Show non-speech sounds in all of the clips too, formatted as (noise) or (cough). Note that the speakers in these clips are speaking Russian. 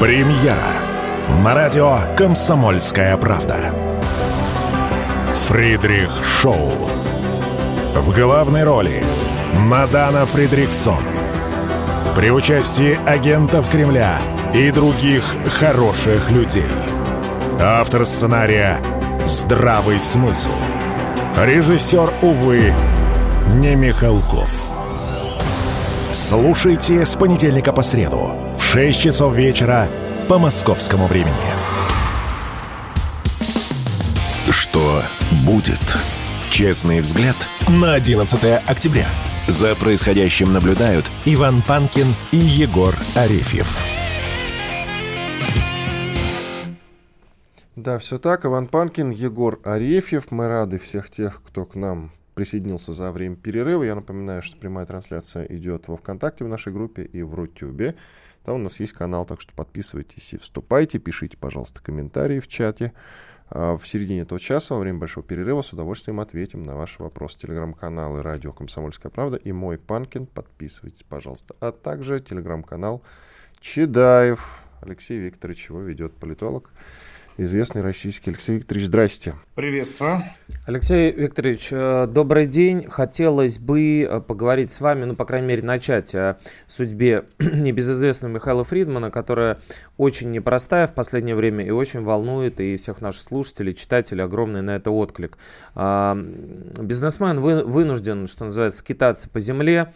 Премьера на радио «Комсомольская правда». Фридрих Шоу. В главной роли Мадана Фридриксон. При участии агентов Кремля и других хороших людей. Автор сценария «Здравый смысл». Режиссер, увы, не Михалков. Слушайте с понедельника по среду в 6 часов вечера по московскому времени. Что будет? Честный взгляд на 11 октября. За происходящим наблюдают Иван Панкин и Егор Арефьев. Да, все так. Иван Панкин, Егор Арефьев. Мы рады всех тех, кто к нам присоединился за время перерыва. Я напоминаю, что прямая трансляция идет во ВКонтакте в нашей группе и в Рутюбе. Там у нас есть канал, так что подписывайтесь и вступайте, пишите, пожалуйста, комментарии в чате. А в середине этого часа, во время большого перерыва, с удовольствием ответим на ваши вопросы. Телеграм-канал и радио «Комсомольская правда» и мой Панкин. Подписывайтесь, пожалуйста. А также телеграм-канал Чедаев Алексей Викторович, его ведет политолог известный российский. Алексей Викторович, здрасте. Приветствую. Алексей Викторович, э, добрый день. Хотелось бы э, поговорить с вами, ну, по крайней мере, начать о судьбе (clears throat) небезызвестного Михаила Фридмана, которая очень непростая в последнее время и очень волнует и всех наших слушателей, читателей. Огромный на это отклик. А, бизнесмен вынужден, что называется, скитаться по земле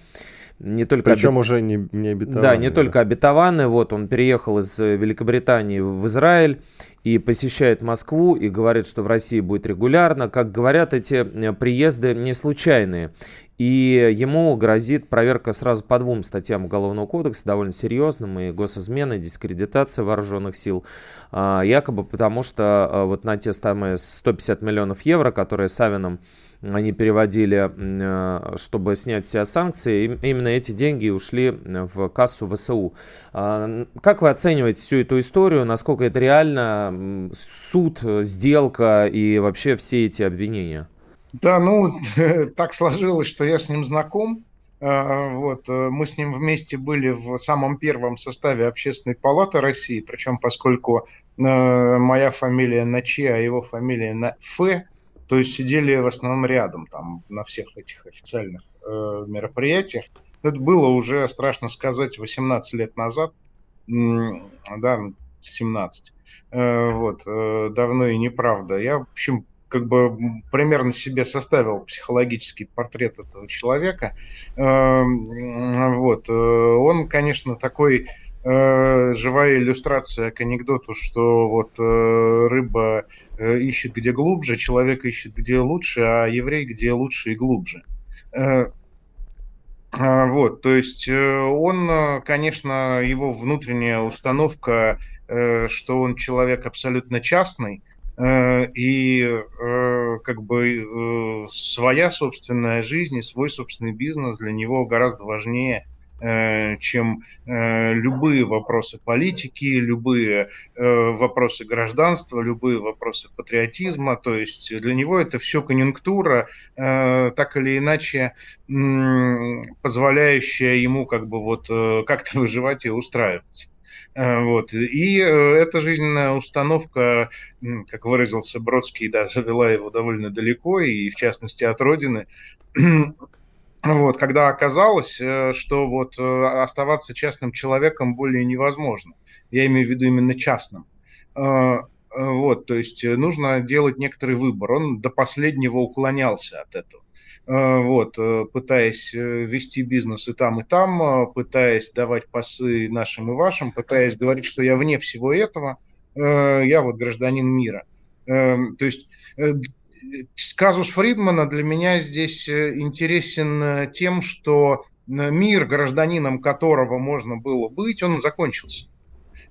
не только Причем оби... уже не, не обетованный. Да, не да. только обетованный. Вот он переехал из э, Великобритании в Израиль и посещает Москву и говорит, что в России будет регулярно. Как говорят, эти э, приезды не случайные. И ему грозит проверка сразу по двум статьям Уголовного кодекса, довольно серьезным, и госизмена, и дискредитация вооруженных сил. А, якобы потому, что а, вот на те самые 150 миллионов евро, которые Савином они переводили, э, чтобы снять все санкции, именно эти деньги ушли в кассу ВСУ. А, как вы оцениваете всю эту историю? Насколько это реально? Суд, сделка и вообще все эти обвинения? Да, ну, (laughs) так сложилось, что я с ним знаком. А, вот, э, мы с ним вместе были в самом первом составе Общественной палаты России, причем поскольку э, моя фамилия на Ч, а его фамилия на Ф, то есть сидели в основном рядом там на всех этих официальных э, мероприятиях. Это было уже, страшно сказать, 18 лет назад, да, 17. Э, вот, э, давно и неправда. Я, в общем, как бы примерно себе составил психологический портрет этого человека. Э, вот, э, он, конечно, такой э, живая иллюстрация к анекдоту, что вот э, рыба э, ищет где глубже, человек ищет где лучше, а еврей где лучше и глубже. Э, э, вот, то есть э, он, э, конечно, его внутренняя установка, э, что он человек абсолютно частный, э, и как бы своя собственная жизнь и свой собственный бизнес для него гораздо важнее чем э, любые вопросы политики, любые э, вопросы гражданства, любые вопросы патриотизма. То есть для него это все конъюнктура, так или иначе позволяющая ему как бы вот как-то (laughs) выживать и устраиваться. Вот. И эта жизненная установка, как выразился Бродский, да, (laughs) завела его довольно далеко, и в частности от родины. (clears throat) Вот, когда оказалось, э, что вот э, оставаться частным человеком более невозможно. Я имею в виду именно частным. Э, вот, то есть нужно делать некоторый выбор. Он до последнего уклонялся от этого. Вот, пытаясь вести бизнес и там, и там, пытаясь давать пасы нашим и вашим, пытаясь говорить, что я вне всего этого, я вот гражданин мира. То есть казус Фридмана для меня здесь э, интересен э, тем, что э, мир, гражданином которого можно было быть, он закончился.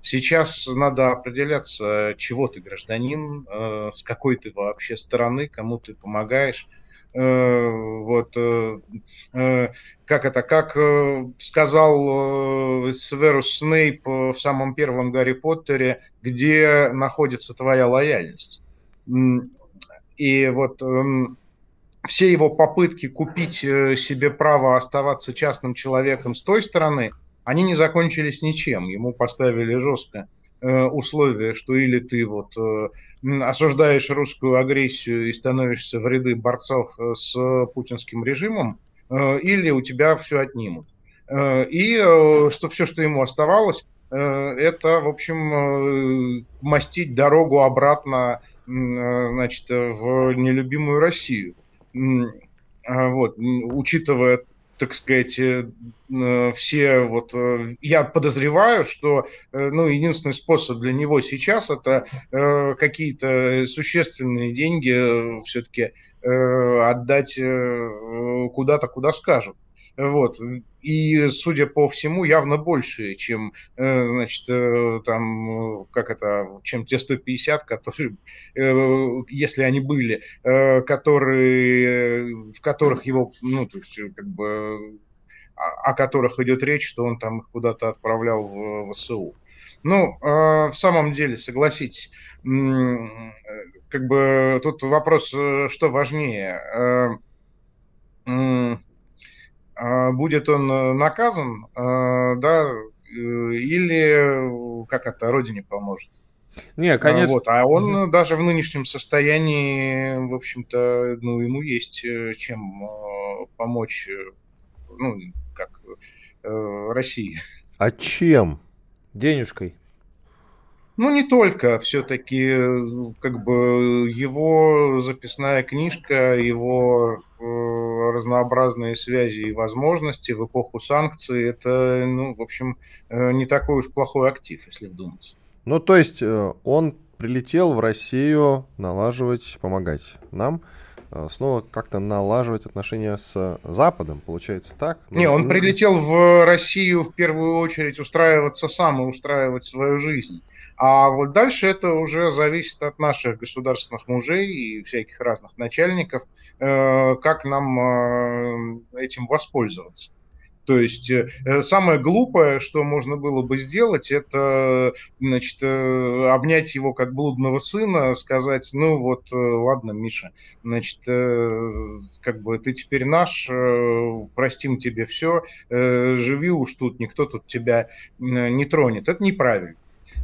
Сейчас надо определяться, чего ты гражданин, с какой ты вообще стороны, кому ты помогаешь. Вот как это, как сказал Северус Снейп в самом первом Гарри Поттере, где находится твоя лояльность. И вот эм, все его попытки купить э, себе право оставаться частным человеком с той стороны, они не закончились ничем. Ему поставили жестко условия, что или ты вот осуждаешь русскую агрессию и становишься в ряды борцов с путинским режимом, или у тебя все отнимут. И что все, что ему оставалось, это, в общем, мастить дорогу обратно значит, в нелюбимую Россию. А, вот, учитывая так сказать, э, все вот... Э, я подозреваю, что э, ну, единственный способ для него сейчас это какие-то существенные деньги все-таки отдать куда-то, куда скажут. Вот. И, судя по всему, явно больше, чем, э, значит, э, там, как это, чем те 150, которые, э, если они были, которые, в которых его, ну, то есть, как бы, о которых идет речь, что он там их куда-то отправлял в ВСУ. Ну, в самом деле, согласитесь, как бы тут вопрос, что важнее а, будет он э, наказан, а, да, э, или как это родине поможет. Не, а, конечно. Вот, а он угу. даже в нынешнем состоянии, в общем-то, ну, ему есть э, чем помочь, ну, как России. А чем? Денежкой. Ну, не только, все-таки, как бы, его записная книжка, его разнообразные связи и возможности в эпоху санкций, это, ну, в общем, э, не такой уж плохой актив, если вдуматься. Ну, то есть, э, он прилетел в Россию налаживать, помогать нам, э, снова как-то налаживать отношения с Западом, получается так? Не, он ну, прилетел в Россию в первую очередь устраиваться сам и устраивать свою жизнь. А вот дальше это уже зависит от наших государственных мужей и всяких разных начальников, э, как нам э, этим воспользоваться. То есть э, самое глупое, что можно было бы сделать, это значит, обнять его как блудного сына, сказать, ну вот, ладно, Миша, значит, как бы ты теперь наш, простим тебе все, живи уж тут, никто тут тебя не тронет. Это неправильно.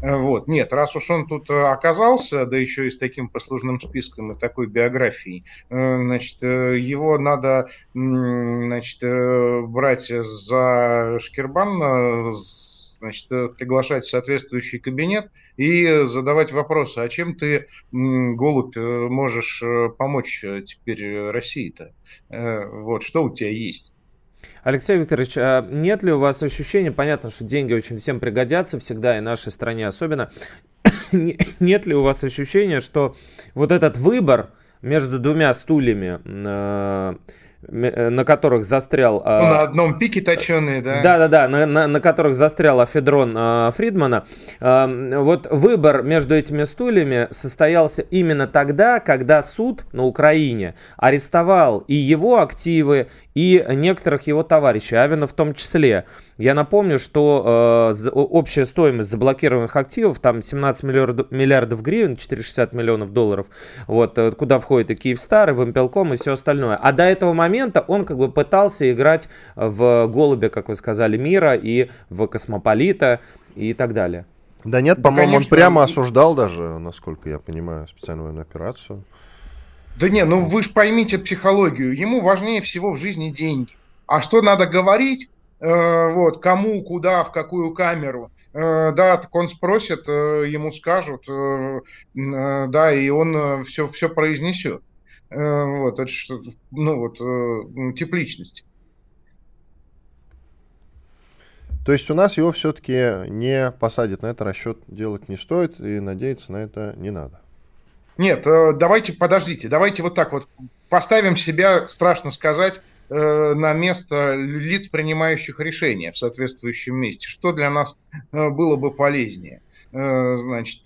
Э, вот. Нет, раз уж он тут э, оказался, да еще и с таким послужным списком и такой биографией, э, значит, его надо значит, брать за шкирбан, значит, приглашать в соответствующий кабинет и задавать вопросы, а чем ты, голубь, можешь помочь теперь России-то? Вот, что у тебя есть? Алексей Викторович, а нет ли у вас ощущения, понятно, что деньги очень всем пригодятся всегда, и нашей стране особенно, (coughs) нет ли у вас ощущения, что вот этот выбор между двумя стульями, Э, на которых застрял... А, ну, на одном пике точеные, да? Да-да-да, на, на, на которых застрял афедрон э, Фридмана. Э, вот выбор между этими стульями состоялся именно тогда, когда суд на Украине арестовал и его активы, и некоторых его товарищей, Авина в том числе. Я напомню, что э, общая стоимость заблокированных активов там 17 миллиардов, миллиардов гривен, 460 миллионов долларов, вот, э, куда входит и Киевстар, и Вимпелком, и все остальное. А до этого момента он как бы пытался играть в голубя, как вы сказали, мира, и в космополита, и так далее. Да нет, по-моему, он прямо осуждал даже, насколько я понимаю, специальную военную операцию. Да не, ну вы же поймите психологию. Ему важнее всего в жизни деньги. А что надо говорить, вот, кому, куда, в какую камеру. Э, да, так он спросит, э, ему скажут, да, и он все, все произнесет. Вот, это что, ну вот, тип личности. То есть у нас его все-таки не посадят на это, расчет делать не стоит, и надеяться на это не надо. Нет, давайте, подождите, давайте вот так вот поставим себя, страшно сказать, Э, на место лиц, принимающих решения в соответствующем месте. Что для нас э, было бы полезнее? Э, значит,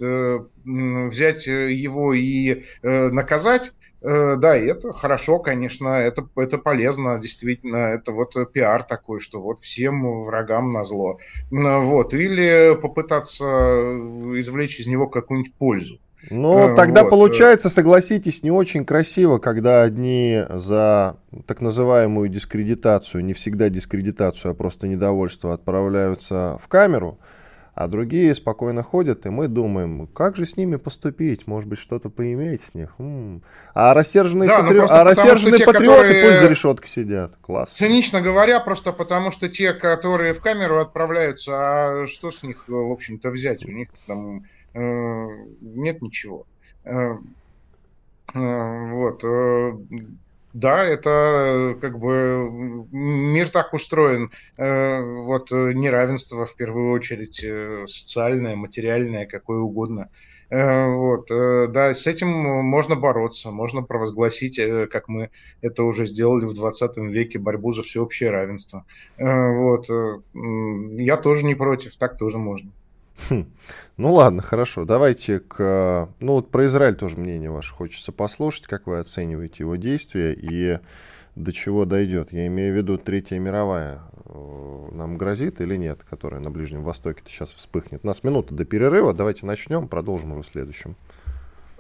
взять его и наказать, да, это хорошо, конечно, это, это полезно, действительно, это вот пиар такой, что вот всем врагам на зло. Вот, или попытаться извлечь из него какую-нибудь пользу. Ну, а, тогда вот. получается, согласитесь, не очень красиво, когда одни за так называемую дискредитацию, не всегда дискредитацию, а просто недовольство отправляются в камеру, А другие спокойно ходят, и мы думаем, как же с ними поступить? Может быть, что-то поиметь с них? М-м. А рассерженные, да, патри... а рассерженные те, патриоты которые... пусть за решеткой сидят. Класс. Цинично говоря, просто потому что те, которые в камеру отправляются, а что с них, в общем-то, взять? У них там э, нет ничего. Э, э, вот. Э, да, это как бы мир так устроен. Э, вот э, неравенство в первую очередь э, социальное, материальное, какое угодно. Вот, да, с этим можно бороться, можно провозгласить, как мы это уже сделали в 20 веке, борьбу за всеобщее равенство. Вот, я тоже не против, так тоже можно. Хм. Ну ладно, хорошо. Давайте к... Ну вот про Израиль тоже мнение ваше хочется послушать, как вы оцениваете его действия и до чего дойдет. Я имею в виду Третья мировая э, нам грозит или нет, которая на Ближнем Востоке сейчас вспыхнет. У нас минута до перерыва. Давайте начнем, продолжим уже в следующем.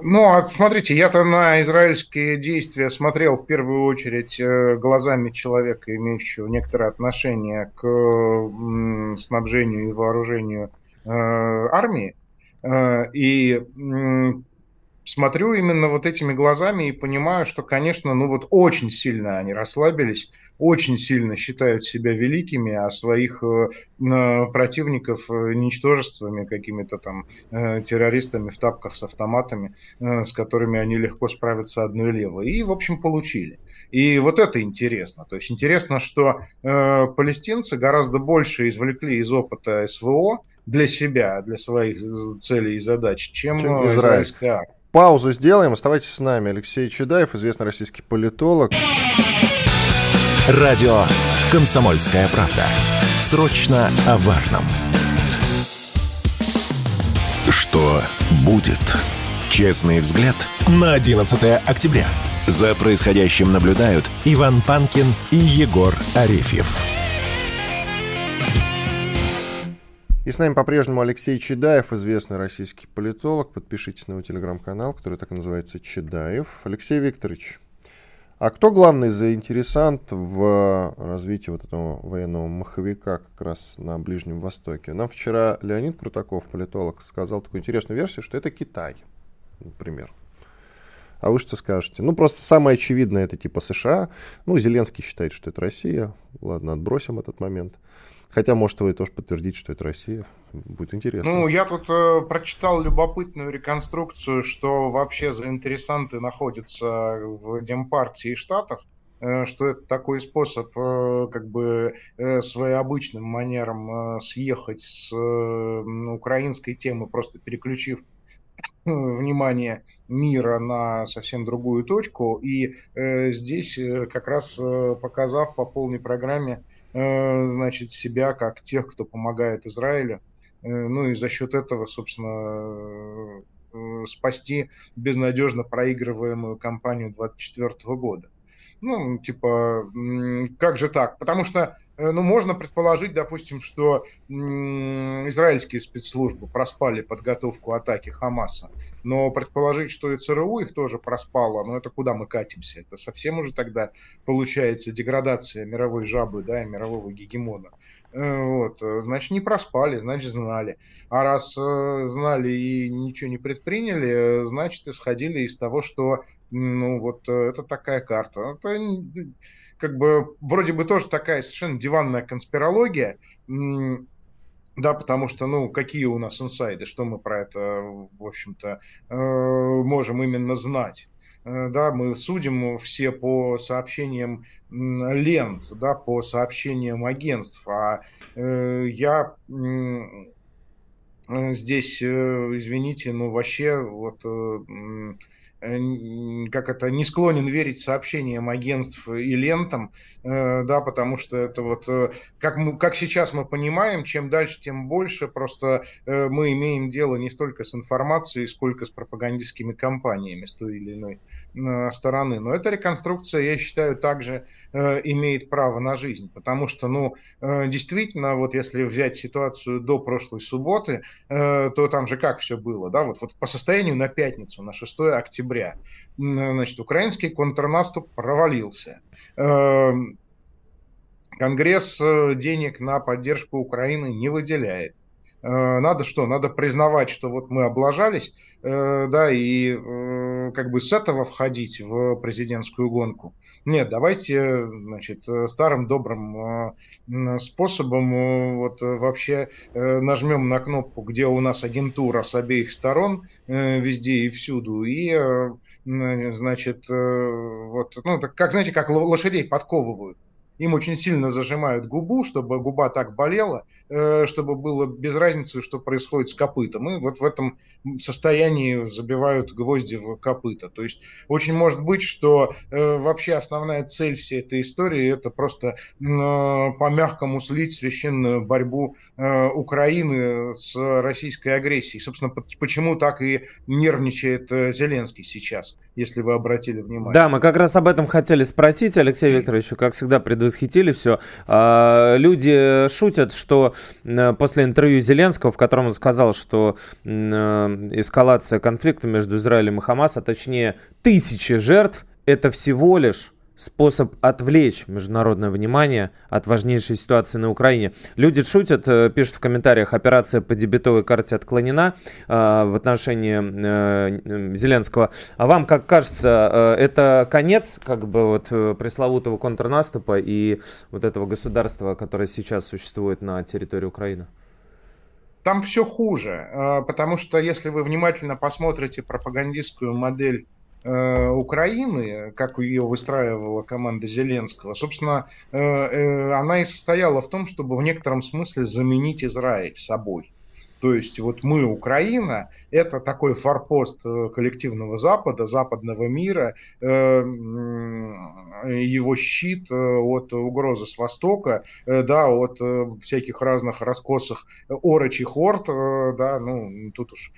Ну, а смотрите, я-то на израильские действия смотрел в первую очередь э, глазами человека, имеющего некоторое отношение к снабжению и вооружению армии. Э, и смотрю именно вот этими глазами и понимаю, что, конечно, ну вот очень сильно они расслабились, очень сильно считают себя великими, а своих э, противников ничтожествами, какими-то там террористами в тапках с автоматами, с которыми они легко справятся одной левой. И, в общем, получили. И вот это интересно. То есть интересно, что э, палестинцы гораздо больше извлекли из опыта СВО, для себя, для своих целей и задач, чем, чем э, Израиль. израильская армия. Паузу сделаем. Оставайтесь с нами. Алексей Чудаев, известный российский политолог. Радио «Комсомольская правда». Срочно о важном. Что будет? Честный взгляд на 11 октября. За происходящим наблюдают Иван Панкин и Егор Арефьев. И с нами по-прежнему Алексей Чедаев, известный российский политолог. Подпишитесь на его телеграм-канал, который так и называется Чедаев. Алексей Викторович, а кто главный заинтересант в развитии вот этого военного маховика как раз на Ближнем Востоке? Нам вчера Леонид Крутаков, политолог, сказал такую интересную версию, что это Китай, например. А вы что скажете? Ну, просто самое очевидное это типа США. Ну, Зеленский считает, что это Россия. Ладно, отбросим этот момент. Хотя, может, вы тоже подтвердите, что это Россия. Будет интересно. Ну, я тут э, прочитал любопытную реконструкцию, что вообще заинтересанты находятся в Демпартии Штатов, э, что это такой способ э, как бы э, своеобычным манером э, съехать с украинской темы, просто переключив внимание мира на совсем другую точку. И здесь как раз показав по полной программе значит, себя как тех, кто помогает Израилю. Э, ну и за счет этого, собственно, э, спасти безнадежно проигрываемую кампанию 2024 года. Ну, типа, как же так? Потому что, ну, можно предположить, допустим, что израильские спецслужбы проспали подготовку атаки Хамаса но предположить, что и ЦРУ их тоже проспало, ну это куда мы катимся? Это совсем уже тогда получается деградация мировой жабы, да, и мирового гегемона. Э, вот, э, значит, не проспали, значит, знали. А раз э, знали и ничего не предприняли, значит, исходили из того, что, ну, вот, это такая карта. Это как бы вроде бы тоже такая совершенно диванная конспирология, да, потому что, ну, какие у нас инсайды, что мы про это, в общем-то, э, можем именно знать. Э, да, мы судим все по сообщениям лент, да, по сообщениям агентств, а э, я здесь, извините, ну, вообще, вот Э, как это, не склонен верить сообщениям агентств и лентам, э, да, потому что это вот, э, как, мы, как сейчас мы понимаем, чем дальше, тем больше, просто мы имеем дело не столько с информацией, сколько с пропагандистскими кампаниями с той или иной стороны. Но эта реконструкция, я считаю, также Э, имеет право на жизнь. Потому что, ну, э, действительно, вот если взять ситуацию до прошлой субботы, э, то там же как все было, да, вот, вот по состоянию на пятницу, на 6 октября, значит, украинский контрнаступ провалился. Конгресс денег на поддержку Украины не выделяет. Надо что? Надо признавать, что вот мы облажались, да, и как бы с этого входить в президентскую гонку. Нет, давайте, значит, старым добрым способом вот вообще нажмем на кнопку, где у нас агентура с обеих сторон, везде и всюду, и, значит, вот, ну, как, знаете, как лошадей подковывают им очень сильно зажимают губу, чтобы губа так болела, э, чтобы было без разницы, что происходит с копытом. И вот в этом состоянии забивают гвозди в копыта. То есть очень может быть, что э, вообще основная цель всей этой истории это просто по-мягкому слить священную борьбу э, Украины с российской агрессией. Собственно, почему так и нервничает Зеленский сейчас, если вы обратили внимание. Да, мы как раз об этом хотели спросить, Алексей Викторович, как всегда, пред предвосхитили все. А, люди шутят, что после интервью Зеленского, в котором он сказал, что эскалация конфликта между Израилем и Хамас, а точнее тысячи жертв, это всего лишь способ отвлечь международное внимание от важнейшей ситуации на Украине. Люди шутят, э, пишут в комментариях, операция по дебетовой карте отклонена э, в отношении э, Зеленского. А вам, как кажется, э, это конец как бы вот э, пресловутого контрнаступа и вот этого государства, которое сейчас существует на территории Украины? Там все хуже, э, потому что если вы внимательно посмотрите пропагандистскую модель Украины, как ее выстраивала команда Зеленского, собственно, э, э, она и состояла в том, чтобы в некотором смысле заменить Израиль собой. То есть вот мы, Украина, это такой форпост коллективного Запада, западного мира, его щит от угрозы с Востока, да, от всяких разных раскосых орочих орд, да, ну, тут уж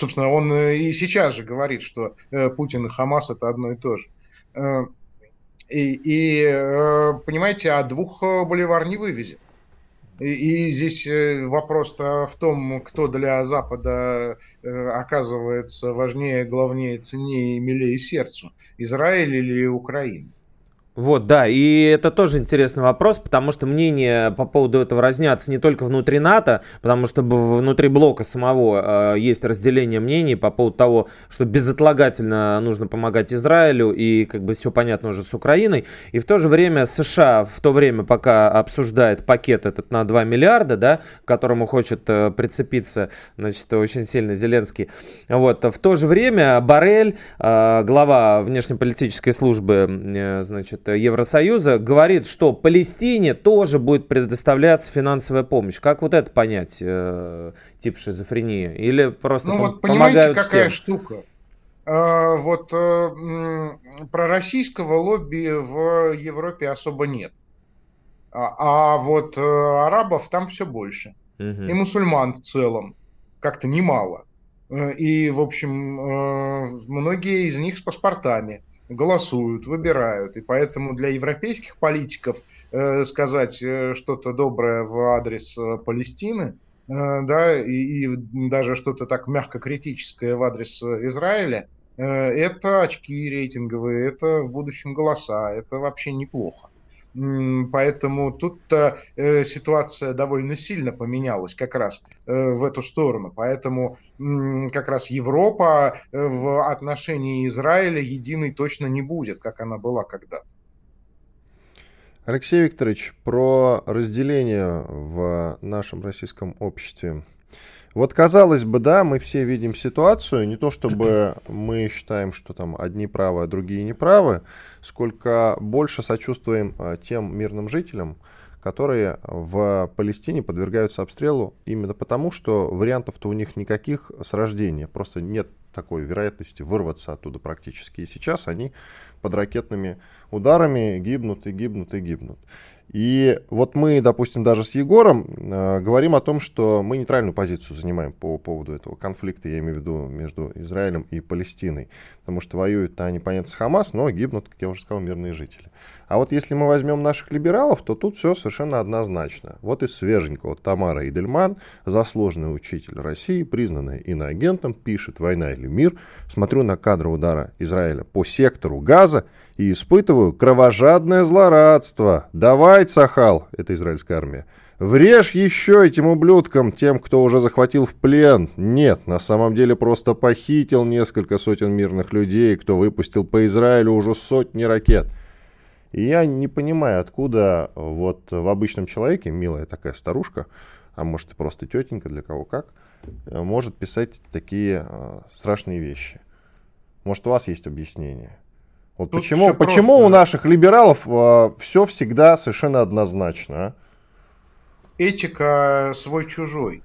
Собственно, он э, и сейчас же говорит, что э, Путин и Хамас это одно и то же. Э, и, и понимаете, а двух боливар не вывезет. И, и здесь вопрос-то в том, кто для Запада оказывается важнее, главнее, ценнее и милее сердцу. Израиль или Украина. Вот, да, и это тоже интересный вопрос, потому что мнения по поводу этого разнятся не только внутри НАТО, потому что внутри блока самого э, есть разделение мнений по поводу того, что безотлагательно нужно помогать Израилю, и как бы все понятно уже с Украиной, и в то же время США в то время, пока обсуждает пакет этот на 2 миллиарда, да, к которому хочет э, прицепиться, значит, очень сильно Зеленский, вот, в то же время Барель, э, глава внешнеполитической службы, э, значит, Евросоюза говорит, что Палестине тоже будет предоставляться финансовая помощь. Как вот это понять, э, тип шизофрении? Или просто Ну вот понимаете, какая всем? штука? А, вот э, про российского лобби в Европе особо нет. А, а вот э, арабов там все больше. Угу. И мусульман в целом как-то немало. Э, и, в общем, э, многие из них с паспортами голосуют, выбирают. И поэтому для европейских политиков э, сказать э, что-то доброе в адрес э, Палестины, э, да, и, и даже что-то так мягко критическое в адрес э, Израиля, э, это очки рейтинговые, это в будущем голоса, это вообще неплохо. Поэтому тут-то э, ситуация довольно сильно поменялась как раз э, в эту сторону. Поэтому как раз Европа э, в отношении Израиля единой точно не будет, как она была когда-то. Алексей Викторович, про разделение в нашем российском обществе вот казалось бы, да, мы все видим ситуацию, не то чтобы (clears throat) мы считаем, что там одни правы, а другие неправы, сколько больше сочувствуем а, тем мирным жителям, которые в Палестине подвергаются обстрелу именно потому, что вариантов-то у них никаких с рождения, просто нет такой вероятности вырваться оттуда практически. И сейчас они под ракетными ударами гибнут и гибнут и гибнут. И вот мы, допустим, даже с Егором э, говорим о том, что мы нейтральную позицию занимаем по поводу этого конфликта, я имею в виду между Израилем и Палестиной. Потому что воюют они, понятно, с Хамас, но гибнут, как я уже сказал, мирные жители. А вот если мы возьмем наших либералов, то тут все совершенно однозначно. Вот из свеженького Тамара Идельман, заслуженный учитель России, признанная иноагентом, пишет «Война или мир». Смотрю на кадры удара Израиля по сектору Газа и испытываю кровожадное злорадство. Давай, Сахал, это израильская армия, Врежь еще этим ублюдкам, тем, кто уже захватил в плен. Нет, на самом деле просто похитил несколько сотен мирных людей, кто выпустил по Израилю уже сотни ракет. И я не понимаю, откуда вот в обычном человеке, милая такая старушка, а может и просто тетенька, для кого как, может писать такие э, страшные вещи. Может, у вас есть объяснение? Вот Тут почему, почему просто... у наших либералов э, все всегда совершенно однозначно? А? Этика свой-чужой.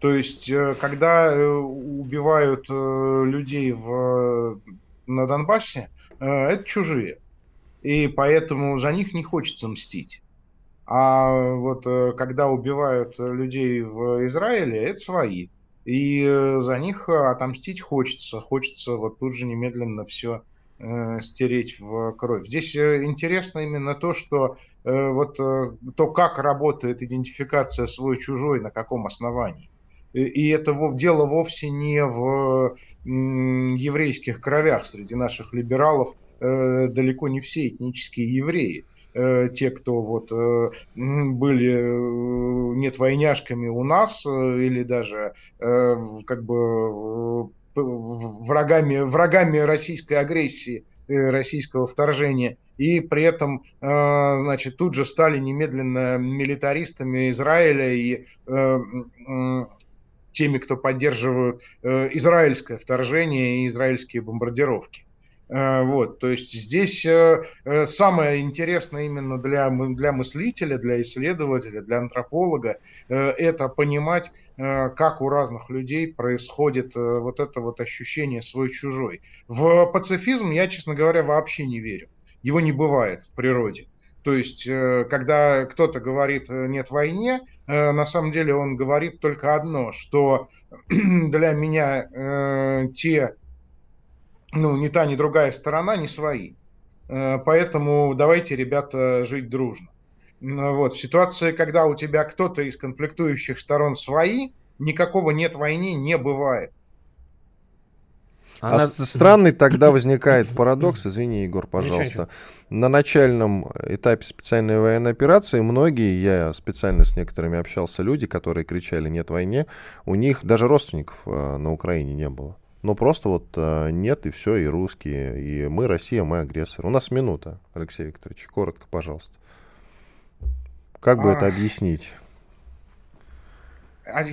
То есть, э, когда э, убивают э, людей в, на Донбассе, это чужие. И поэтому за них не хочется мстить. А вот когда убивают людей в Израиле, это свои. И за них отомстить хочется. Хочется вот тут же немедленно все Э, стереть в кровь. Здесь э, интересно именно то, что э, вот то, как работает идентификация свой-чужой, на каком основании. И это дело вовсе не в еврейских кровях. Среди наших либералов далеко не все этнические евреи. Те, кто вот были нет войняшками у нас или даже как бы врагами, врагами российской агрессии, э, российского вторжения, и при этом, э, значит, тут же стали немедленно милитаристами Израиля и э, теми, кто поддерживают израильское вторжение и израильские бомбардировки. Вот, то есть здесь самое интересное именно для, для мыслителя, для исследователя, для антрополога, это понимать, Э, как у разных людей происходит э, вот это вот ощущение свой-чужой. В пацифизм я, честно говоря, вообще не верю. Его не бывает в природе. То есть, э, когда кто-то говорит «нет войне», на самом деле он говорит только одно, что (clears throat) для меня те, ну, ни та, ни другая сторона не свои. Поэтому давайте, ребята, жить дружно. Вот. В ситуации, когда у тебя кто-то из конфликтующих сторон свои, никакого нет войны не бывает. Она... А странный тогда возникает парадокс, извини, Егор, пожалуйста. На начальном этапе специальной военной операции многие, я специально с некоторыми общался, люди, которые кричали «нет войне», у них даже родственников э, на Украине не было. Ну, просто вот э, нет, и все, и русские, и мы Россия, мы агрессор. У нас минута, Алексей Викторович, коротко, пожалуйста. Как бы а... это объяснить? А,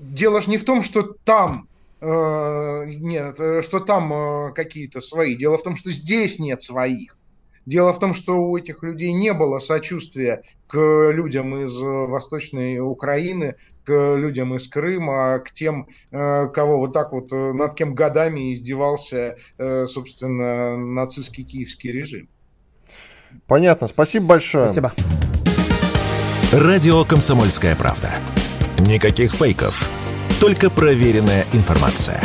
дело же не в том, что там э, нет, э, что там э, какие-то свои. Дело в том, что здесь нет своих. Дело в том, что у этих людей не было сочувствия к людям из Восточной Украины, к людям из Крыма, к тем, кого вот так вот, над кем годами издевался, собственно, нацистский киевский режим. Понятно. Спасибо большое. Спасибо. Радио «Комсомольская правда». Никаких фейков, только проверенная информация.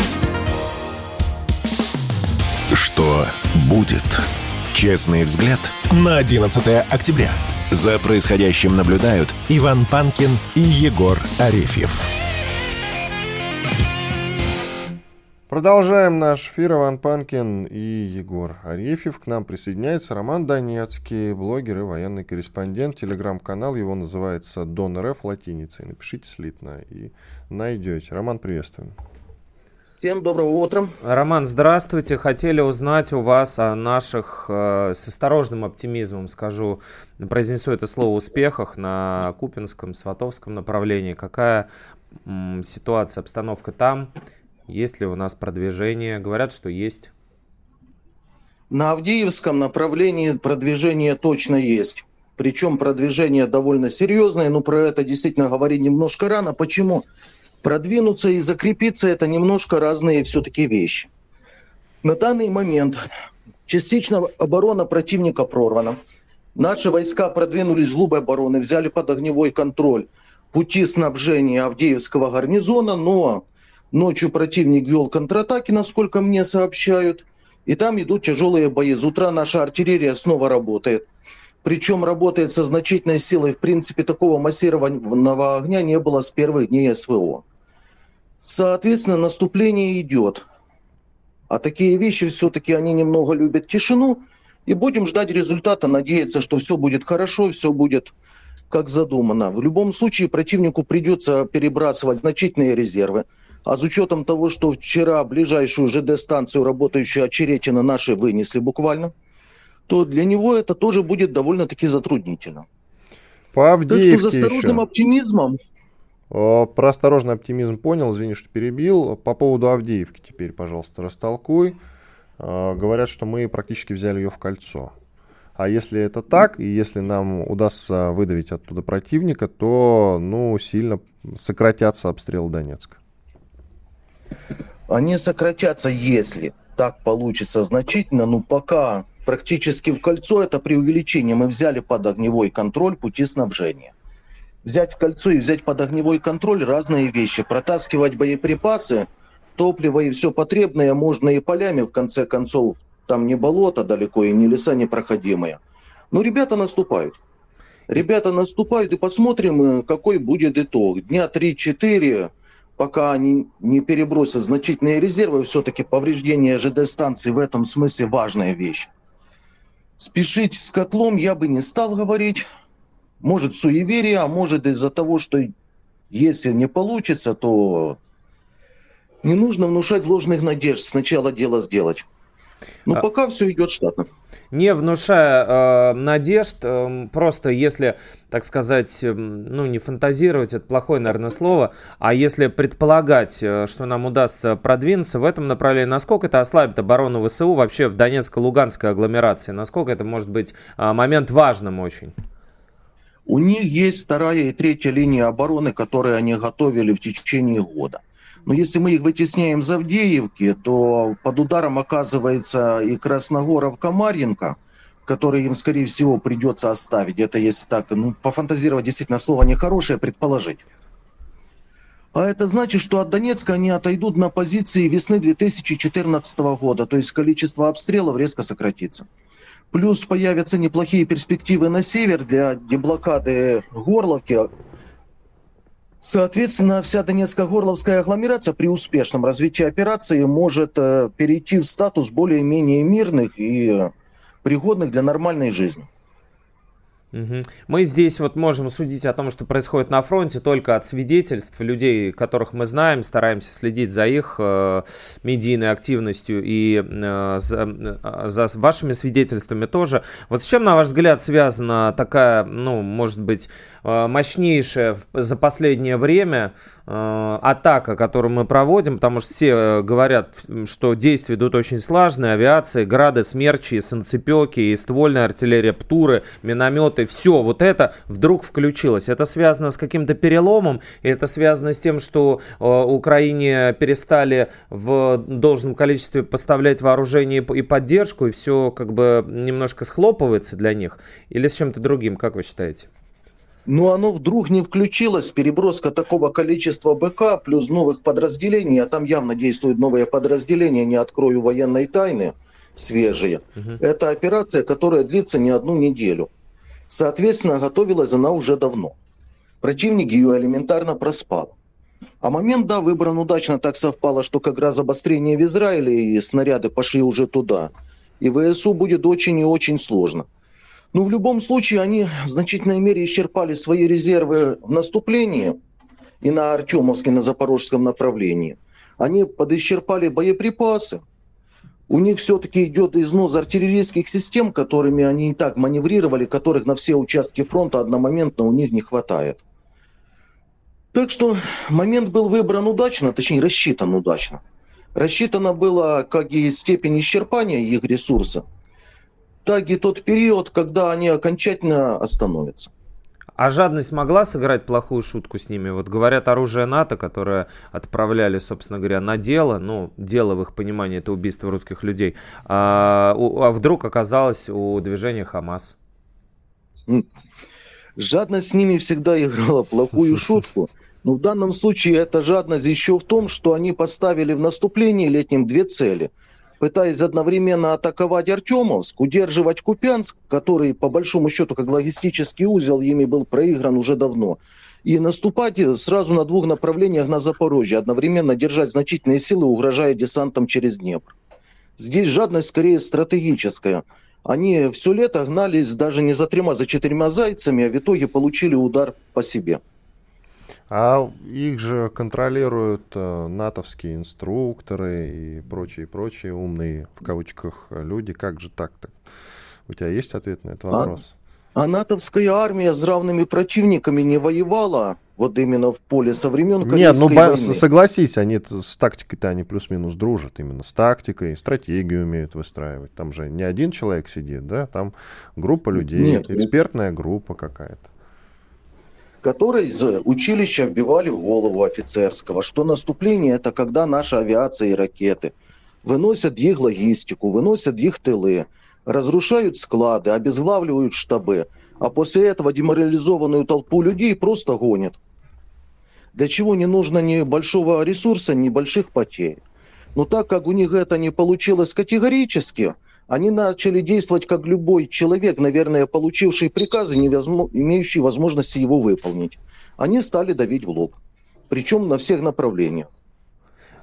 Что будет? Честный взгляд на 11 октября. За происходящим наблюдают Иван Панкин и Егор Арефьев. Продолжаем наш эфир. Иван Панкин и Егор Арефьев. К нам присоединяется Роман Донецкий, блогер и военный корреспондент. Телеграм-канал его называется Дон РФ латиницей. Напишите слитно и найдете. Роман, приветствуем. Всем доброго утра. Роман, здравствуйте. Хотели узнать у вас о наших, э, с осторожным оптимизмом скажу, произнесу это слово, успехах на Купинском, Сватовском направлении. Какая м, ситуация, обстановка там? Есть ли у нас продвижение? Говорят, что есть. На Авдеевском направлении продвижение точно есть. Причем продвижение довольно серьезное, но про это действительно говорить немножко рано. Почему? Продвинуться и закрепиться – это немножко разные все-таки вещи. На данный момент частично оборона противника прорвана. Наши войска продвинулись в глубь обороны, взяли под огневой контроль пути снабжения Авдеевского гарнизона, но Ночью противник вел контратаки, насколько мне сообщают. И там идут тяжелые бои. С утра наша артиллерия снова работает. Причем работает со значительной силой. В принципе, такого массированного огня не было с первых дней СВО. Соответственно, наступление идет. А такие вещи все-таки они немного любят тишину. И будем ждать результата, надеяться, что все будет хорошо, все будет как задумано. В любом случае противнику придется перебрасывать значительные резервы. А с учетом того, что вчера ближайшую ЖД-станцию, работающую Очеретина, наши вынесли буквально, то для него это тоже будет довольно-таки затруднительно. По Авдеевке так что за осторожным еще. оптимизмом про осторожный оптимизм понял, извини, что перебил. По поводу Авдеевки теперь, пожалуйста, растолкуй. Говорят, что мы практически взяли ее в кольцо. А если это так, и если нам удастся выдавить оттуда противника, то ну, сильно сократятся обстрелы Донецка. Они сократятся, если так получится значительно, но пока практически в кольцо это преувеличение. Мы взяли под огневой контроль пути снабжения. Взять в кольцо и взять под огневой контроль разные вещи. Протаскивать боеприпасы, топливо и все потребное можно и полями, в конце концов, там не болото далеко и не леса непроходимые. Но ребята наступают. Ребята наступают, и посмотрим, э, какой будет итог. Дня 3-4, пока они не перебросят значительные резервы, все-таки повреждение ЖД-станции в этом смысле важная вещь. Спешить с котлом я бы не стал говорить. Может, суеверие, а может из-за того, что если не получится, то не нужно внушать ложных надежд. Сначала дело сделать. Ну, а... пока все идет штатно. Не внушая э, надежд, э, просто если, так сказать, э, ну не фантазировать, это плохое, наверное, слово, а если предполагать, э, что нам удастся продвинуться в этом направлении, насколько это ослабит оборону ВСУ вообще в Донецко-Луганской агломерации, насколько это может быть э, момент важным очень? У них есть вторая и третья линия обороны, которые они готовили в течение года. Но если мы их вытесняем из Авдеевки, то под ударом оказывается и Красногоров, Комаренко, который им, скорее всего, придется оставить. Это если так, ну, пофантазировать действительно слово нехорошее, предположить. А это значит, что от Донецка они отойдут на позиции весны 2014 года, то есть количество обстрелов резко сократится. Плюс появятся неплохие перспективы на север для деблокады Горловки, Соответственно, вся Донецко-Горловская агломерация при успешном развитии операции может э, перейти в статус более-менее мирных и э, пригодных для нормальной жизни. Мы здесь вот можем судить о том, что происходит на фронте, только от свидетельств людей, которых мы знаем, стараемся следить за их э, медийной активностью и э, за, э, за вашими свидетельствами тоже. Вот с чем, на ваш взгляд, связана такая, ну, может быть, э, мощнейшая за последнее время э, атака, которую мы проводим, потому что все э, говорят, что действия идут очень слаженные, авиация, грады, смерчи, санцепеки, и ствольная артиллерия, птуры, минометы, и все вот это вдруг включилось. Это связано с каким-то переломом, и это связано с тем, что э, Украине перестали в должном количестве поставлять вооружение и поддержку, и все как бы немножко схлопывается для них, или с чем-то другим, как вы считаете? Ну, оно вдруг не включилось, переброска такого количества БК плюс новых подразделений, а там явно действуют новые подразделения, не открою военной тайны, свежие. Угу. Это операция, которая длится не одну неделю. Соответственно, готовилась она уже давно. Противник ее элементарно проспал. А момент, да, выбран удачно, так совпало, что как раз обострение в Израиле и снаряды пошли уже туда. И ВСУ будет очень и очень сложно. Но в любом случае они в значительной мере исчерпали свои резервы в наступлении и на Артемовском, на Запорожском направлении. Они подисчерпали боеприпасы, у них все-таки идет износ артиллерийских систем, которыми они и так маневрировали, которых на все участки фронта одномоментно у них не хватает. Так что момент был выбран удачно, точнее рассчитан удачно. Рассчитано было как и степень исчерпания их ресурса, так и тот период, когда они окончательно остановятся. А жадность могла сыграть плохую шутку с ними? Вот говорят, оружие НАТО, которое отправляли, собственно говоря, на дело, ну, дело в их понимании это убийство русских людей, а, а вдруг оказалось у движения Хамас? Жадность с ними всегда играла плохую (laughs) шутку. Но в данном случае эта жадность еще в том, что они поставили в наступлении летнем две цели – пытаясь одновременно атаковать Артемовск, удерживать Купянск, который, по большому счету, как логистический узел, ими был проигран уже давно, и наступать сразу на двух направлениях на Запорожье, одновременно держать значительные силы, угрожая десантом через Днепр. Здесь жадность скорее стратегическая. Они все лето гнались даже не за тремя, за четырьмя зайцами, а в итоге получили удар по себе. А их же контролируют э, натовские инструкторы и прочие, прочие умные, в кавычках, люди. Как же так-то? У тебя есть ответ на этот а вопрос? А, а натовская армия с равными противниками не воевала вот именно в поле со времен Нет, ну войны. согласись, они с тактикой-то они плюс-минус дружат, именно с тактикой, стратегию умеют выстраивать. Там же не один человек сидит, да, там группа людей, Нет, экспертная группа какая-то. Которые из училища вбивали в голову офицерского, что наступление это когда наша авиация и ракеты выносят их логистику, выносят их тылы, разрушают склады, обезглавливают штабы, а после этого деморализованную толпу людей просто гонят для чего не нужно ни большого ресурса, ни больших потерь. Но так как у них это не получилось категорически, они начали действовать как любой человек, наверное, получивший приказы, не имеющий возможности его выполнить. Они стали давить в лоб. Причем на всех направлениях.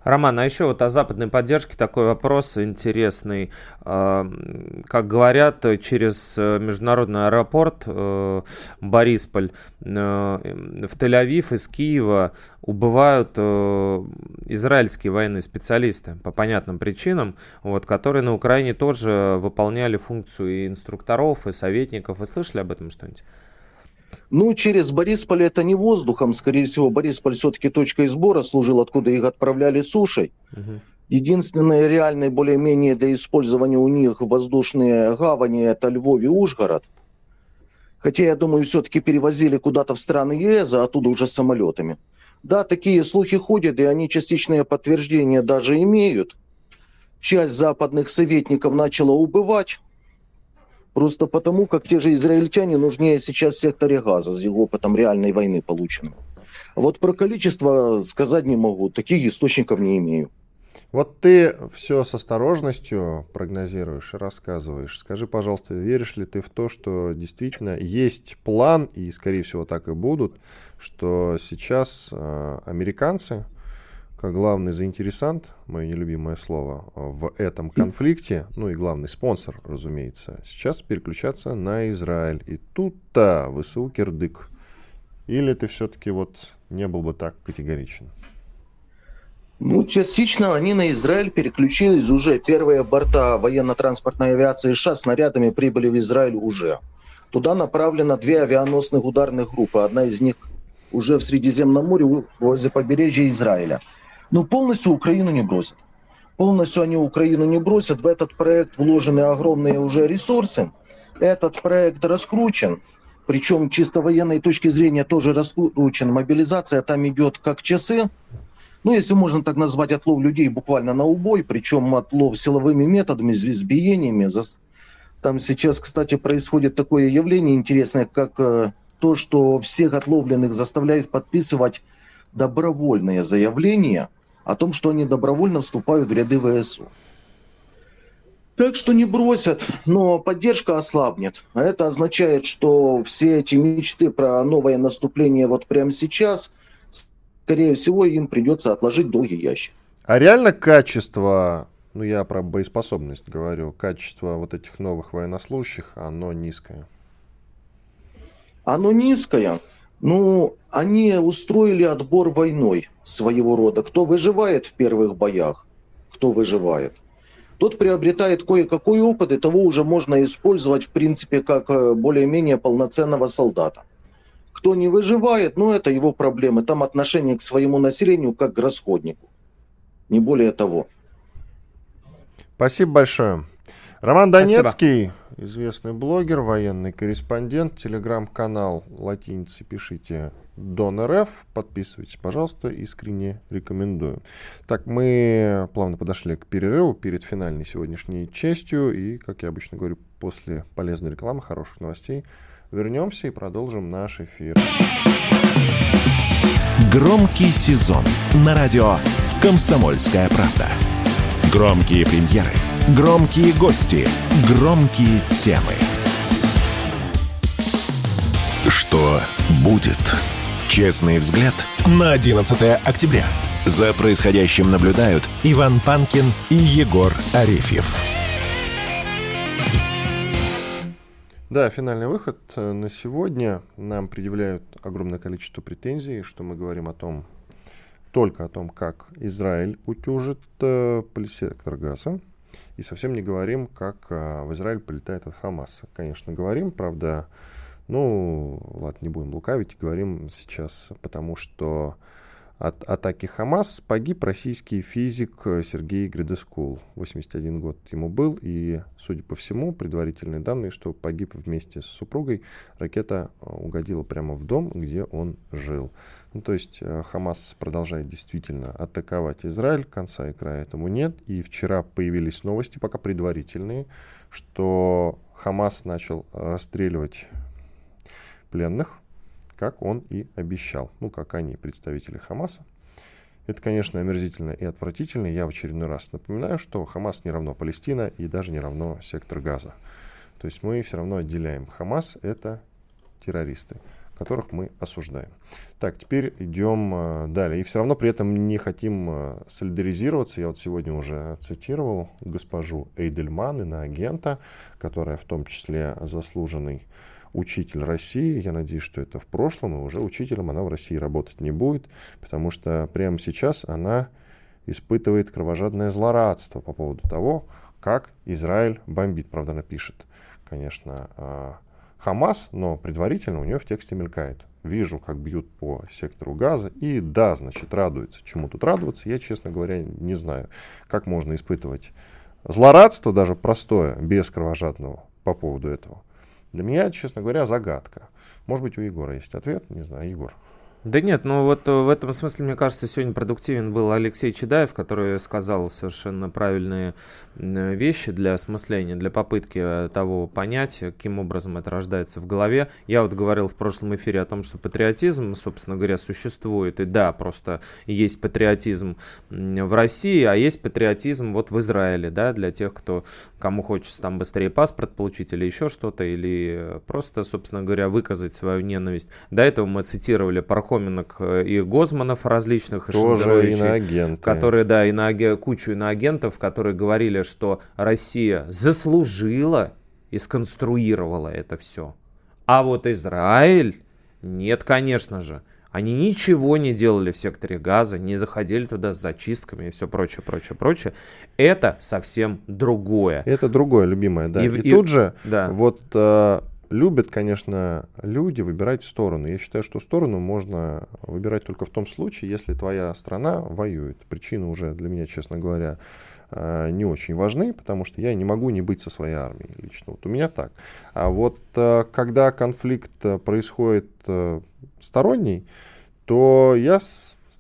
Роман, а еще вот о западной поддержке такой вопрос интересный. А, как говорят, через э, международный аэропорт э, Борисполь э, в Тель-Авив из Киева убывают израильские военные специалисты по понятным причинам, вот, которые на Украине тоже выполняли функцию и инструкторов, и советников. Вы слышали об этом что-нибудь? Ну, через Борисполь это не воздухом. Скорее всего, Борисполь все-таки точкой сбора служил, откуда их отправляли сушей. Угу. Единственное реальное более-менее для использования у них воздушные гавани – это Львов и Ужгород. Хотя, я думаю, все-таки перевозили куда-то в страны ЕС, а оттуда уже самолетами. Да, такие слухи ходят, и они частичное подтверждение даже имеют. Часть западных советников начала убывать. Просто потому, как те же израильтяне нужнее сейчас в секторе газа с его опытом реальной войны полученным. Вот про количество сказать не могу, таких источников не имею. Вот ты все с осторожностью прогнозируешь и рассказываешь. Скажи, пожалуйста, веришь ли ты в то, что действительно есть план, и, скорее всего, так и будут, что сейчас э, американцы главный заинтересант, мое нелюбимое слово, в этом конфликте, ну и главный спонсор, разумеется, сейчас переключаться на Израиль. И тут-то ВСУ кирдык. Или ты все-таки вот не был бы так категоричен? Ну, частично они на Израиль переключились уже. Первые борта военно-транспортной авиации США снарядами прибыли в Израиль уже. Туда направлено две авианосных ударных группы. Одна из них уже в Средиземном море возле побережья Израиля. Но полностью Украину не бросят. Полностью они Украину не бросят. В этот проект вложены огромные уже ресурсы. Этот проект раскручен. Причем чисто военной точки зрения тоже раскручен. Мобилизация там идет как часы. Ну, если можно так назвать, отлов людей буквально на убой, причем отлов силовыми методами, с избиениями. Там сейчас, кстати, происходит такое явление интересное, как э, то, что всех отловленных заставляют подписывать добровольное заявление о том, что они добровольно вступают в ряды ВСУ. Так что не бросят, но поддержка ослабнет. А это означает, что все эти мечты про новое наступление вот прямо сейчас, скорее всего, им придется отложить долгий ящик. А реально качество, ну я про боеспособность говорю, качество вот этих новых военнослужащих, оно низкое? Оно низкое. Ну, они устроили отбор войной своего рода. Кто выживает в первых боях, кто выживает, тот приобретает кое-какой опыт, и того уже можно использовать, в принципе, как э, более-менее полноценного солдата. Кто не выживает, ну, это его проблемы. Там отношение к своему населению как к расходнику. Не более того. Спасибо большое. Роман Донецкий, Спасибо. известный блогер, военный корреспондент, телеграм-канал латиницы пишите Дон РФ. Подписывайтесь, пожалуйста, искренне рекомендую. Так, мы плавно подошли к перерыву перед финальной сегодняшней частью. И, как я обычно говорю, после полезной рекламы, хороших новостей, вернемся и продолжим наш эфир. Громкий сезон на радио «Комсомольская правда». Громкие премьеры – Громкие гости, громкие темы. Что будет? Честный взгляд на 11 октября. За происходящим наблюдают Иван Панкин и Егор Арефьев. Да, финальный выход э, на сегодня. Нам предъявляют огромное количество претензий, что мы говорим о том, только о том, как Израиль утюжит э, полисектор газа. И совсем не говорим, как э, в Израиль полетает от Хамаса. Конечно, говорим, правда, ну, ладно, не будем лукавить, говорим сейчас, потому что от атаки Хамас погиб российский физик Сергей Гридескул. 81 год ему был, и, судя по всему, предварительные данные, что погиб вместе с супругой. Ракета э, угодила прямо в дом, где он жил. Ну, то есть э, Хамас продолжает действительно атаковать Израиль, конца и края этому нет. И вчера появились новости, пока предварительные, что Хамас начал расстреливать пленных, как он и обещал. Ну, как они, представители Хамаса. Это, конечно, омерзительно и отвратительно. Я в очередной раз напоминаю, что Хамас не равно Палестина и даже не равно сектор Газа. То есть мы все равно отделяем. Хамас — это террористы, которых мы осуждаем. Так, теперь идем э, далее. И все равно при этом не хотим э, солидаризироваться. Я вот сегодня уже цитировал госпожу Эйдельман, иноагента, которая в том числе заслуженный учитель России. Я надеюсь, что это в прошлом, и уже учителем она в России работать не будет, потому что прямо сейчас она испытывает кровожадное злорадство по поводу того, как Израиль бомбит. Правда, она пишет, конечно, а, Хамас, но предварительно у нее в тексте мелькает. Вижу, как бьют по сектору газа, и да, значит, радуется. Чему тут радоваться, я, честно говоря, не знаю. Как можно испытывать злорадство, даже простое, без кровожадного по поводу этого. Для меня, честно говоря, загадка. Может быть, у Егора есть ответ, не знаю, Егор. Да нет, ну вот э, в этом смысле, мне кажется, сегодня продуктивен был Алексей Чедаев, который сказал совершенно правильные вещи для осмысления, для попытки э, того понять, каким образом это рождается в голове. Я вот говорил в прошлом эфире о том, что патриотизм, собственно говоря, существует. И да, просто есть патриотизм в России, а есть патриотизм вот в Израиле, да, для тех, кто, кому хочется там быстрее паспорт получить или еще что-то, или просто, собственно говоря, выказать свою ненависть. До этого мы цитировали Пархов Пархоменок э, и Гозманов различных, Тоже иноагенты. Которые, да, иноаг... кучу иноагентов, которые говорили, что Россия заслужила и сконструировала это все. А вот Израиль, нет, конечно же. Они ничего не делали в секторе газа, не заходили туда с зачистками и все прочее, прочее, прочее. Это совсем другое. Это другое, любимое, да. И, и, и тут же да. вот э, Любят, конечно, люди выбирать сторону. Я считаю, что сторону можно выбирать только в том случае, если твоя страна воюет. Причины уже для меня, честно говоря, э, не очень важны, потому что я не могу не быть со своей армией лично. Вот у меня так. А вот э, когда конфликт э, происходит сторонний, то я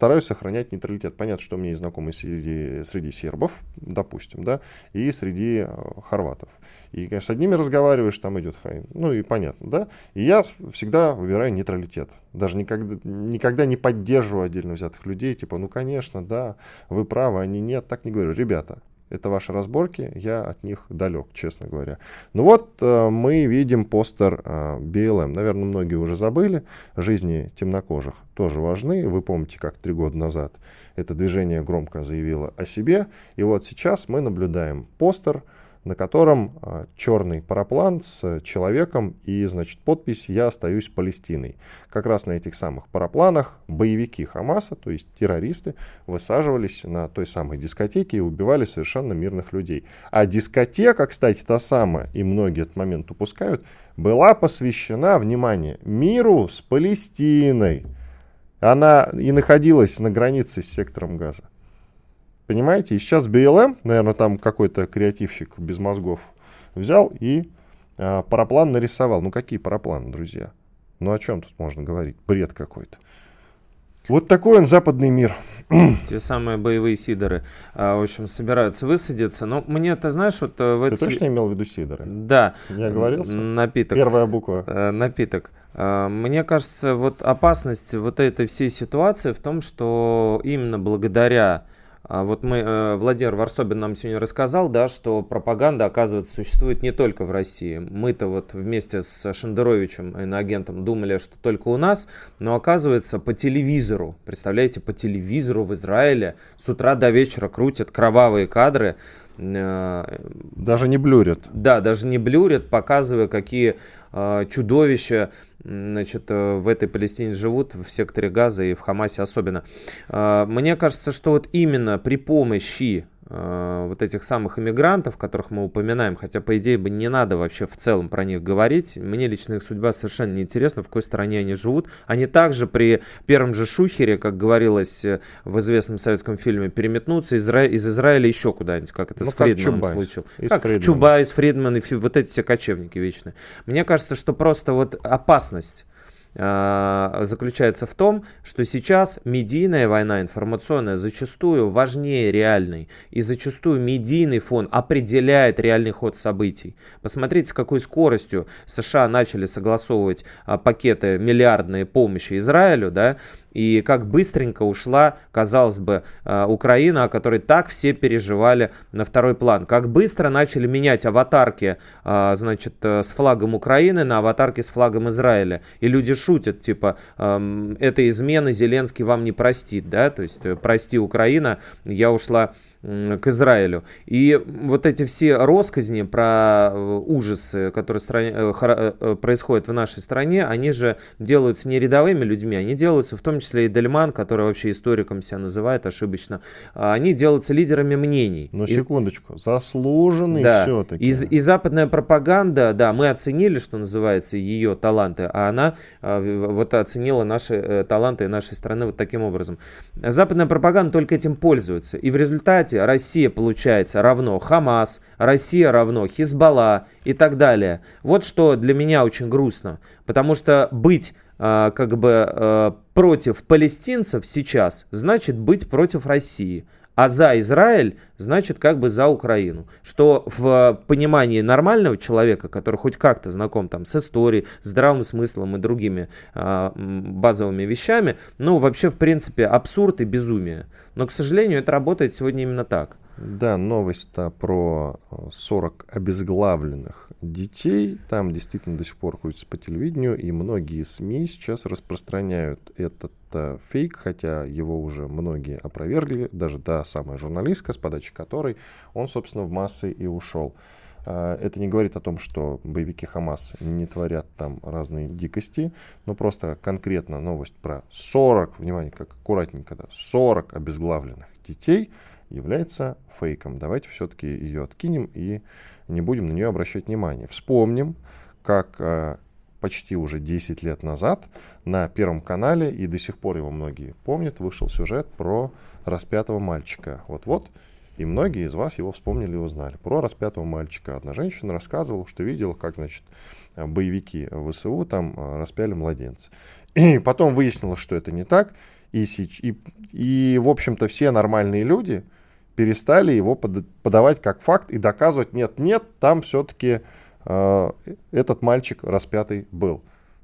стараюсь сохранять нейтралитет. Понятно, что у меня есть знакомые среди, среди сербов, допустим, да, и среди э, хорватов. И, конечно, с одними разговариваешь, там идет хай. Ну и понятно, да. И я всегда выбираю нейтралитет. Даже никогда, никогда не поддерживаю отдельно взятых людей, типа, ну, конечно, да, вы правы, они нет, так не говорю. Ребята, это ваши разборки, я от них далек, честно говоря. Ну вот э, мы видим постер э, BLM. Наверное, многие уже забыли. Жизни темнокожих тоже важны. Вы помните, как три года назад это движение громко заявило о себе. И вот сейчас мы наблюдаем постер, на котором а, черный параплан с человеком и, значит, подпись «Я остаюсь Палестиной». Как раз на этих самых парапланах боевики Хамаса, то есть террористы, высаживались на той самой дискотеке и убивали совершенно мирных людей. А дискотека, кстати, та самая, и многие этот момент упускают, была посвящена, внимание, миру с Палестиной. Она и находилась на границе с сектором газа. Понимаете? И сейчас BLM, наверное, там какой-то креативщик без мозгов взял и а, параплан нарисовал. Ну какие парапланы, друзья? Ну о чем тут можно говорить? Бред какой-то. Вот такой он западный мир. (clears throat) Те самые боевые сидоры, а, в общем, собираются высадиться. Но мне, ты знаешь, вот э, в Ты эти... точно имел в виду сидоры? Да. Я говорил? Напиток. Первая буква. Э, напиток. А, мне кажется, вот опасность вот этой всей ситуации в том, что именно благодаря вот мы, э, Владимир Варсобин нам сегодня рассказал, да, что пропаганда, оказывается, существует не только в России. Мы-то вот вместе с Шендеровичем, иноагентом, думали, что только у нас, но оказывается по телевизору, представляете, по телевизору в Израиле с утра до вечера крутят кровавые кадры Даже не блюрят. Да, даже не блюрят, показывая, какие чудовища значит, в этой Палестине живут, в секторе Газа и в Хамасе особенно. Мне кажется, что вот именно при помощи Э, вот этих самых иммигрантов, которых мы упоминаем, хотя по идее бы не надо вообще в целом про них говорить. Мне лично их судьба совершенно не интересна, в какой стране они живут. Они также при первом же шухере, как говорилось э, в известном советском фильме, переметнутся из, Изра... из Израиля еще куда-нибудь, как это ну, с Фридманом случилось. Как Фридмана. Чубайс, Фридман и вот эти все кочевники вечные. Мне кажется, что просто вот опасность заключается в том, что сейчас медийная война информационная зачастую важнее реальной. И зачастую медийный фон определяет реальный ход событий. Посмотрите, с какой скоростью США начали согласовывать а, пакеты миллиардной помощи Израилю, да, и как быстренько ушла, казалось бы, э, Украина, о которой так все переживали на второй план. Как быстро начали менять аватарки, э, значит, э, с флагом Украины на аватарки с флагом Израиля. И люди шутят, типа, эм, это измена Зеленский вам не простит, да, то есть, прости, Украина, я ушла к Израилю. И вот эти все росказни про э, ужасы, которые стране, э, э, происходят в нашей стране, они же делаются не рядовыми людьми, они делаются в том числе и Дельман, который вообще историком себя называет ошибочно, а они делаются лидерами мнений. Но секундочку, заслуженный да, все-таки. И, и западная пропаганда, да, мы оценили, что называется, ее таланты, а она вот оценила наши таланты нашей страны вот таким образом. Западная пропаганда только этим пользуется. И в результате результате Россия получается равно Хамас, Россия равно Хизбалла и так далее. Вот что для меня очень грустно, потому что быть э, как бы э, против палестинцев сейчас значит быть против России. А за Израиль значит как бы за Украину. Что в понимании нормального человека, который хоть как-то знаком там с историей, здравым смыслом и другими э, базовыми вещами, ну вообще в принципе абсурд и безумие. Но, к сожалению, это работает сегодня именно так. Да, новость-то про 40 обезглавленных детей. Там действительно до сих пор крутится по телевидению, и многие СМИ сейчас распространяют этот э, фейк, хотя его уже многие опровергли, даже та самая журналистка, с подачи которой он, собственно, в массы и ушел. А, это не говорит о том, что боевики Хамас не творят там разные дикости, но просто конкретно новость про 40, внимание, как аккуратненько, да, 40 обезглавленных детей является фейком. Давайте все-таки ее откинем и не будем на нее обращать внимание. Вспомним, как э, почти уже 10 лет назад на Первом канале, и до сих пор его многие помнят, вышел сюжет про распятого мальчика. Вот-вот и многие из вас его вспомнили и узнали. Про распятого мальчика. Одна женщина рассказывала, что видела, как, значит, боевики ВСУ там э, распяли младенца. И потом выяснилось, что это не так. И, и, и в общем-то, все нормальные люди перестали его под, подавать как факт и доказывать, нет-нет, там все-таки э, этот мальчик распятый был.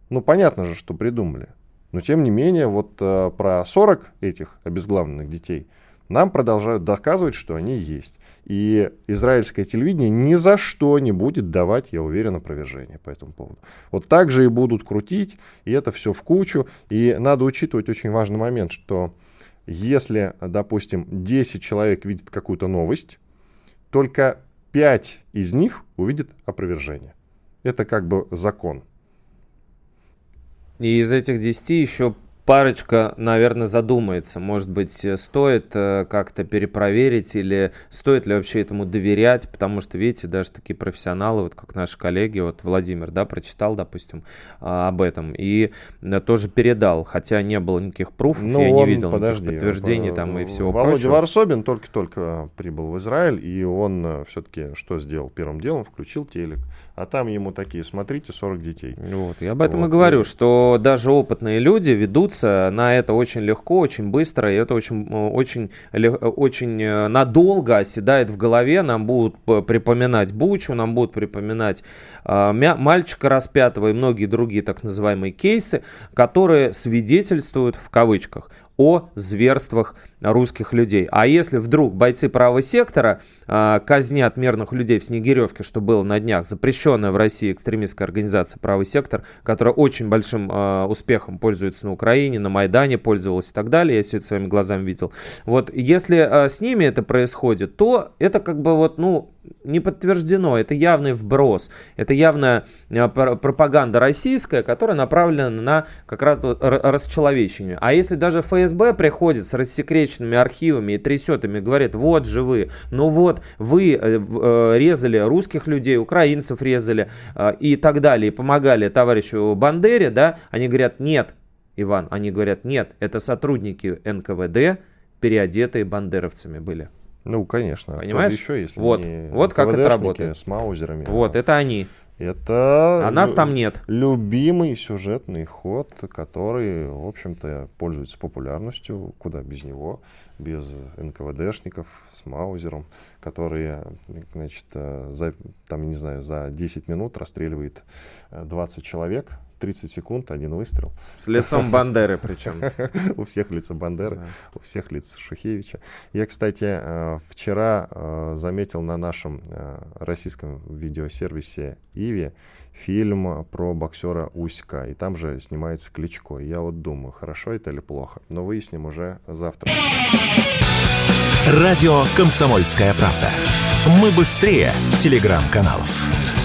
Ну, понятно же, что придумали. Но, тем не менее, вот э, про 40 этих обезглавленных детей – нам продолжают доказывать, что они есть. И израильское телевидение ни за что не будет давать, я уверен, опровержение по этому поводу. Вот так же и будут крутить, и это все в кучу. И надо учитывать очень важный момент, что если, допустим, 10 человек видят какую-то новость, только 5 из них увидят опровержение. Это как бы закон. И из этих 10 еще парочка, наверное, задумается. Может быть, э, стоит э, как-то перепроверить или стоит ли вообще этому доверять, потому что, видите, даже такие профессионалы, вот как наши коллеги, вот Владимир, да, прочитал, допустим, а, об этом и э, тоже передал, хотя не было никаких пруфов, ну, я он, не видел подожди, подтверждений там и всего Володя прочего. Варсобин только-только прибыл в Израиль, и он все-таки что сделал первым делом? Включил телек, а там ему такие, смотрите, 40 детей. Вот, я об этом вот. и говорю, что даже опытные люди ведутся на это очень легко, очень быстро, и это очень, очень, очень э, надолго оседает в голове. Нам будут припоминать Бучу, нам будут припоминать э, мальчика распятого и многие другие так называемые кейсы, которые свидетельствуют в кавычках о зверствах русских людей. А если вдруг бойцы правого сектора э, казнят мирных людей в Снегиревке, что было на днях, запрещенная в России экстремистская организация правый сектор, которая очень большим э, успехом пользуется на Украине, на Майдане пользовалась и так далее, я все это своими глазами видел. Вот если э, с ними это происходит, то это как бы вот, ну, не подтверждено, это явный вброс, это явная э, пропаганда российская, которая направлена на как раз расчеловечение. А если даже ФСБ приходит с рассекреченными архивами и трясет говорит, вот же вы, ну вот вы э, э, резали русских людей, украинцев резали и так далее, и помогали товарищу Бандере, да, они говорят, нет, Иван, они говорят, нет, это сотрудники НКВД, переодетые бандеровцами были. Ну, конечно. Понимаешь? еще, если вот, не вот как это работает. С маузерами. Вот, это они. Это а нас там нет. любимый сюжетный ход, который, в общем-то, пользуется популярностью. Куда без него? Без НКВДшников с Маузером, которые, значит, э, за, там, не знаю, за 10 минут расстреливает 20 э, человек 30 секунд, один выстрел. С лицом Бандеры причем. (laughs) У всех лица Бандеры, у всех лица Шухевича. Я, кстати, э, вчера э, заметил на нашем э, российском видеосервисе Иви фильм про боксера Уська. И там же снимается Кличко. Я вот думаю, хорошо это или плохо. Но выясним уже завтра. Радио «Комсомольская правда». Мы быстрее телеграм-каналов.